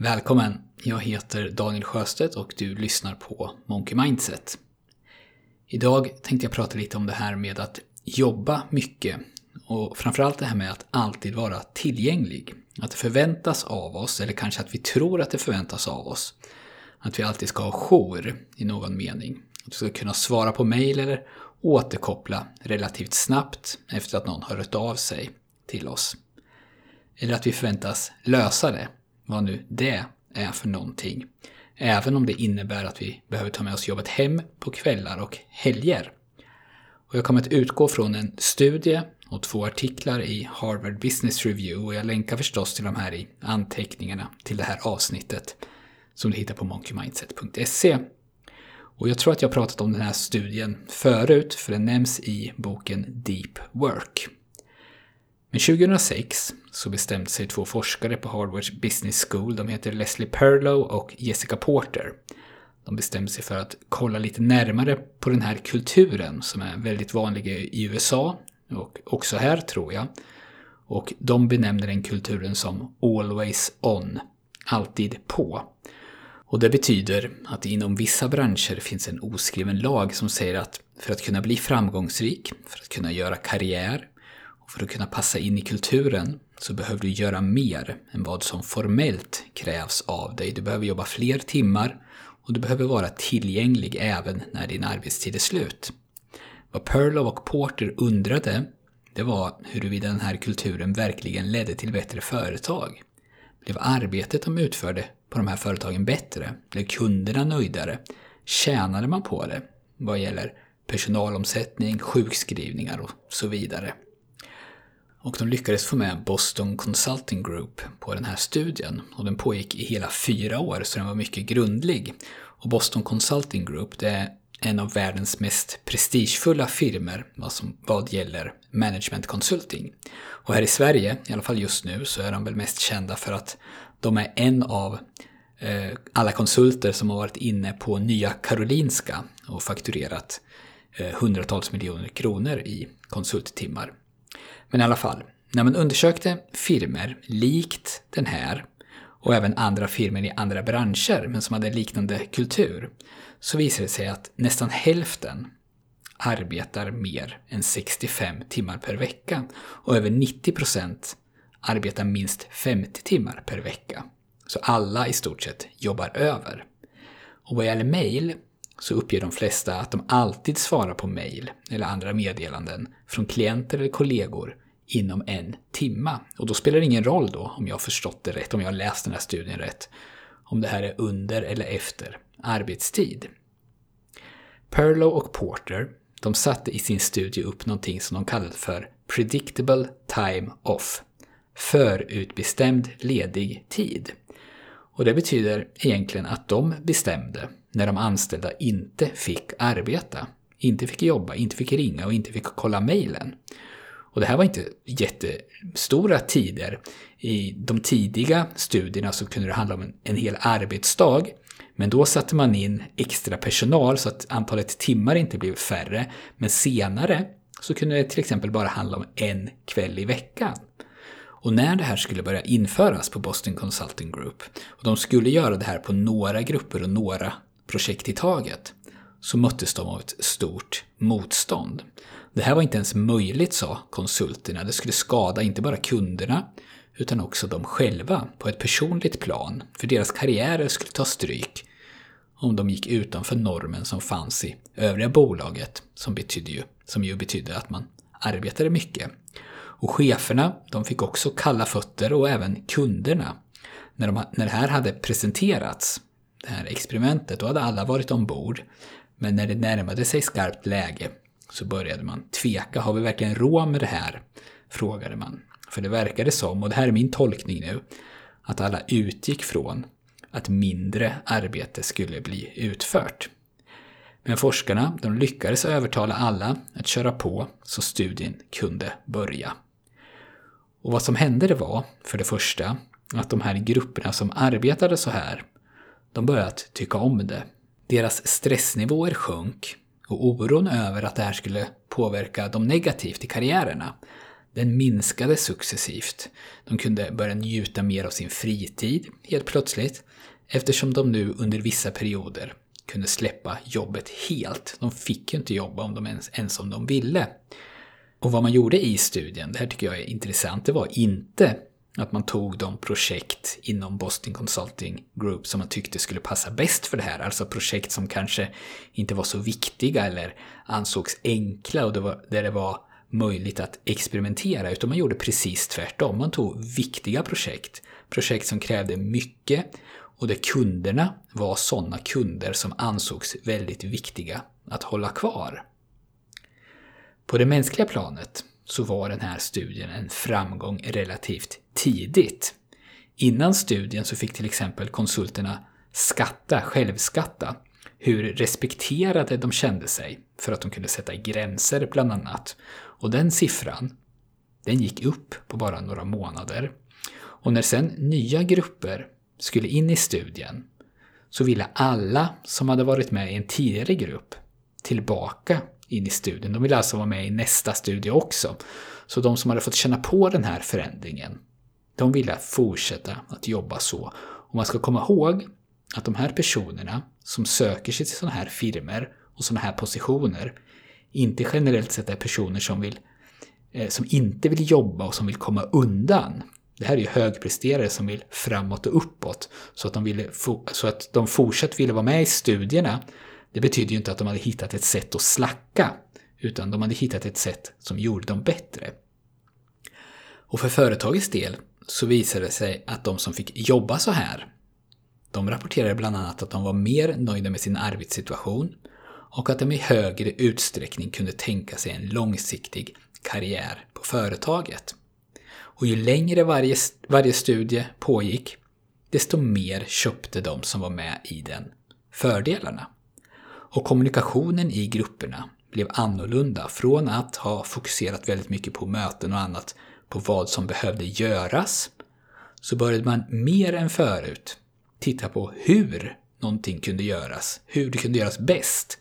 Välkommen! Jag heter Daniel Sjöstedt och du lyssnar på Monkey Mindset. Idag tänkte jag prata lite om det här med att jobba mycket och framförallt det här med att alltid vara tillgänglig. Att det förväntas av oss, eller kanske att vi tror att det förväntas av oss, att vi alltid ska ha jour i någon mening. Att vi ska kunna svara på mejl eller återkoppla relativt snabbt efter att någon har hört av sig till oss. Eller att vi förväntas lösa det, vad nu det är för någonting. Även om det innebär att vi behöver ta med oss jobbet hem på kvällar och helger. Och jag kommer att utgå från en studie och två artiklar i Harvard Business Review och jag länkar förstås till de här i anteckningarna till det här avsnittet som du hittar på monkeymindset.se. Och jag tror att jag pratat om den här studien förut, för den nämns i boken Deep Work. Men 2006 så bestämde sig två forskare på Harvards Business School, de heter Leslie Perlow och Jessica Porter. De bestämde sig för att kolla lite närmare på den här kulturen som är väldigt vanlig i USA och också här tror jag. Och de benämner den kulturen som “always on”, alltid på. Och det betyder att inom vissa branscher finns en oskriven lag som säger att för att kunna bli framgångsrik, för att kunna göra karriär och för att kunna passa in i kulturen så behöver du göra mer än vad som formellt krävs av dig. Du behöver jobba fler timmar och du behöver vara tillgänglig även när din arbetstid är slut. Vad Perlow och Porter undrade, det var huruvida den här kulturen verkligen ledde till bättre företag. Blev arbetet de utförde på de här företagen bättre? Blev kunderna nöjdare? Tjänade man på det? Vad gäller personalomsättning, sjukskrivningar och så vidare. Och de lyckades få med Boston Consulting Group på den här studien. Och den pågick i hela fyra år, så den var mycket grundlig. Och Boston Consulting Group, det är en av världens mest prestigefulla firmer vad, som, vad gäller management consulting. Och här i Sverige, i alla fall just nu, så är de väl mest kända för att de är en av eh, alla konsulter som har varit inne på Nya Karolinska och fakturerat eh, hundratals miljoner kronor i konsulttimmar. Men i alla fall, när man undersökte firmer likt den här och även andra firmor i andra branscher men som hade liknande kultur så visade det sig att nästan hälften arbetar mer än 65 timmar per vecka och över 90 procent arbetar minst 50 timmar per vecka. Så alla i stort sett jobbar över. Och vad gäller mail så uppger de flesta att de alltid svarar på mejl eller andra meddelanden från klienter eller kollegor inom en timma. Och då spelar det ingen roll då, om jag har förstått det rätt, om jag har läst den här studien rätt, om det här är under eller efter arbetstid. Perlow och Porter, de satte i sin studie upp någonting som de kallade för Predictable Time Off, förutbestämd ledig tid. Och det betyder egentligen att de bestämde när de anställda inte fick arbeta, inte fick jobba, inte fick ringa och inte fick kolla mejlen. Och det här var inte jättestora tider. I de tidiga studierna så kunde det handla om en, en hel arbetsdag. Men då satte man in extra personal så att antalet timmar inte blev färre. Men senare så kunde det till exempel bara handla om en kväll i veckan. Och när det här skulle börja införas på Boston Consulting Group, och de skulle göra det här på några grupper och några projekt i taget, så möttes de av ett stort motstånd. Det här var inte ens möjligt, sa konsulterna. Det skulle skada inte bara kunderna, utan också dem själva på ett personligt plan, för deras karriärer skulle ta stryk om de gick utanför normen som fanns i övriga bolaget, som, betydde ju, som ju betydde att man arbetade mycket. Och cheferna, de fick också kalla fötter och även kunderna. När, de, när det här hade presenterats, det här experimentet, då hade alla varit ombord. Men när det närmade sig skarpt läge så började man tveka. Har vi verkligen råd med det här? Frågade man. För det verkade som, och det här är min tolkning nu, att alla utgick från att mindre arbete skulle bli utfört. Men forskarna de lyckades övertala alla att köra på så studien kunde börja. Och vad som hände det var, för det första, att de här grupperna som arbetade så här, de började tycka om det. Deras stressnivåer sjönk och oron över att det här skulle påverka dem negativt i karriärerna, den minskade successivt. De kunde börja njuta mer av sin fritid helt plötsligt eftersom de nu under vissa perioder kunde släppa jobbet helt. De fick ju inte jobba om de ens, ens om de ville. Och vad man gjorde i studien, det här tycker jag är intressant, det var inte att man tog de projekt inom Boston Consulting Group som man tyckte skulle passa bäst för det här. Alltså projekt som kanske inte var så viktiga eller ansågs enkla och det var, där det var möjligt att experimentera. Utan man gjorde precis tvärtom. Man tog viktiga projekt. Projekt som krävde mycket och där kunderna var sådana kunder som ansågs väldigt viktiga att hålla kvar. På det mänskliga planet så var den här studien en framgång relativt tidigt. Innan studien så fick till exempel konsulterna skatta, självskatta, hur respekterade de kände sig för att de kunde sätta gränser bland annat. Och den siffran, den gick upp på bara några månader. Och när sen nya grupper skulle in i studien så ville alla som hade varit med i en tidigare grupp tillbaka in i studien. De ville alltså vara med i nästa studie också. Så de som hade fått känna på den här förändringen, de ville fortsätta att jobba så. Och man ska komma ihåg att de här personerna som söker sig till sådana här firmer och sådana här positioner inte generellt sett är personer som, vill, eh, som inte vill jobba och som vill komma undan. Det här är ju högpresterare som vill framåt och uppåt. Så att de, ville, så att de fortsatt ville vara med i studierna, det betyder ju inte att de hade hittat ett sätt att slacka, utan de hade hittat ett sätt som gjorde dem bättre. Och för företagets del så visade det sig att de som fick jobba så här, de rapporterade bland annat att de var mer nöjda med sin arbetssituation och att de i högre utsträckning kunde tänka sig en långsiktig karriär på företaget. Och ju längre varje, varje studie pågick, desto mer köpte de som var med i den fördelarna. Och kommunikationen i grupperna blev annorlunda från att ha fokuserat väldigt mycket på möten och annat på vad som behövde göras, så började man mer än förut titta på hur någonting kunde göras, hur det kunde göras bäst.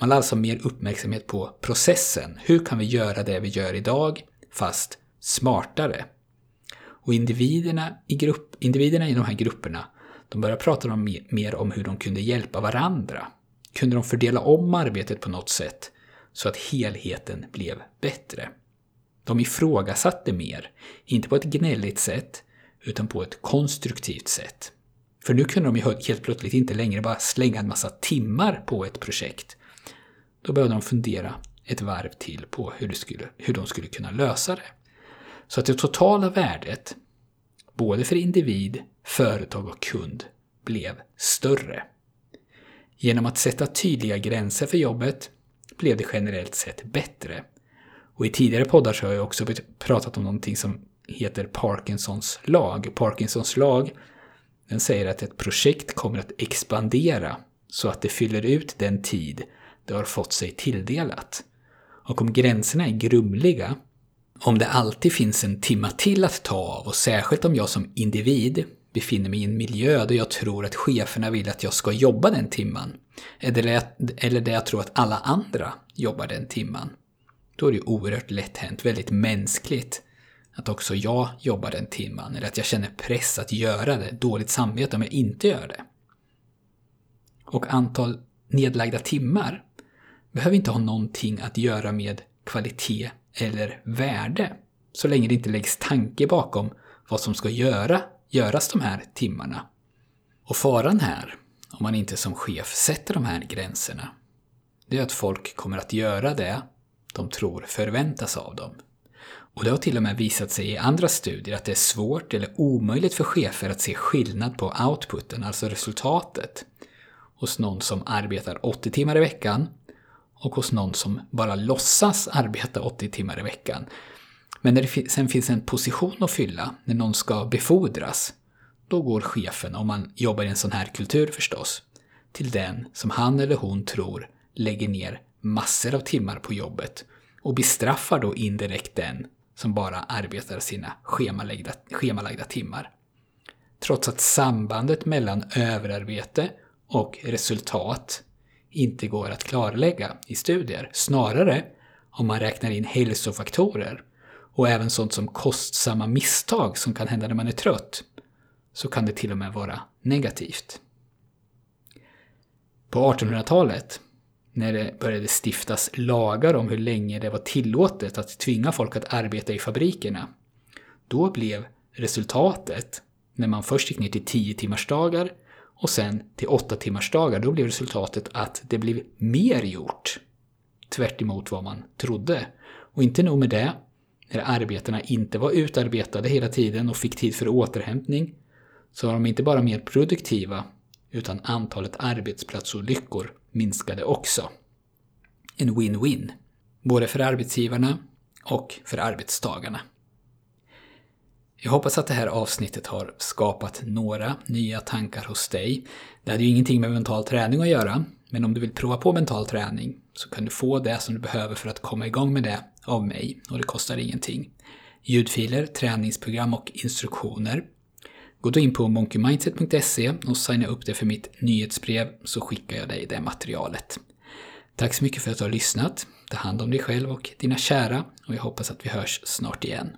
Man lade alltså mer uppmärksamhet på processen. Hur kan vi göra det vi gör idag, fast smartare? Och individerna i, grupp, individerna i de här grupperna, de började prata om, mer om hur de kunde hjälpa varandra. Kunde de fördela om arbetet på något sätt så att helheten blev bättre? De ifrågasatte mer, inte på ett gnälligt sätt, utan på ett konstruktivt sätt. För nu kunde de ju helt plötsligt inte längre bara slänga en massa timmar på ett projekt. Då började de fundera ett varv till på hur, det skulle, hur de skulle kunna lösa det. Så att det totala värdet, både för individ, företag och kund, blev större. Genom att sätta tydliga gränser för jobbet blev det generellt sett bättre. Och i tidigare poddar så har jag också pratat om någonting som heter Parkinsons lag. Parkinsons lag den säger att ett projekt kommer att expandera så att det fyller ut den tid det har fått sig tilldelat. Och om gränserna är grumliga, om det alltid finns en timma till att ta av och särskilt om jag som individ befinner mig i en miljö där jag tror att cheferna vill att jag ska jobba den timman, eller där jag tror att alla andra jobbar den timman, då är det oerhört lätt hänt, väldigt mänskligt, att också jag jobbar den timman, eller att jag känner press att göra det, dåligt samvete om jag inte gör det. Och antal nedlagda timmar behöver inte ha någonting att göra med kvalitet eller värde, så länge det inte läggs tanke bakom vad som ska göra, göras de här timmarna. Och faran här, om man inte som chef sätter de här gränserna, det är att folk kommer att göra det de tror förväntas av dem. Och det har till och med visat sig i andra studier att det är svårt eller omöjligt för chefer att se skillnad på outputen, alltså resultatet, hos någon som arbetar 80 timmar i veckan och hos någon som bara låtsas arbeta 80 timmar i veckan. Men när det sen finns en position att fylla, när någon ska befordras, då går chefen, om man jobbar i en sån här kultur förstås, till den som han eller hon tror lägger ner massor av timmar på jobbet och bestraffar då indirekt den som bara arbetar sina schemalagda, schemalagda timmar. Trots att sambandet mellan överarbete och resultat inte går att klarlägga i studier. Snarare om man räknar in hälsofaktorer och även sånt som kostsamma misstag som kan hända när man är trött, så kan det till och med vara negativt. På 1800-talet, när det började stiftas lagar om hur länge det var tillåtet att tvinga folk att arbeta i fabrikerna, då blev resultatet, när man först gick ner till 10 timmars dagar och sen till 8 timmars dagar, då blev resultatet att det blev mer gjort. Tvärt vad man trodde. Och inte nog med det, när arbetena inte var utarbetade hela tiden och fick tid för återhämtning, så var de inte bara mer produktiva, utan antalet arbetsplatsolyckor minskade också. En win-win. Både för arbetsgivarna och för arbetstagarna. Jag hoppas att det här avsnittet har skapat några nya tankar hos dig. Det hade ju ingenting med mental träning att göra, men om du vill prova på mental träning så kan du få det som du behöver för att komma igång med det av mig och det kostar ingenting. Ljudfiler, träningsprogram och instruktioner. Gå då in på monkeymindset.se och signa upp dig för mitt nyhetsbrev så skickar jag dig det materialet. Tack så mycket för att du har lyssnat. Ta hand om dig själv och dina kära och jag hoppas att vi hörs snart igen.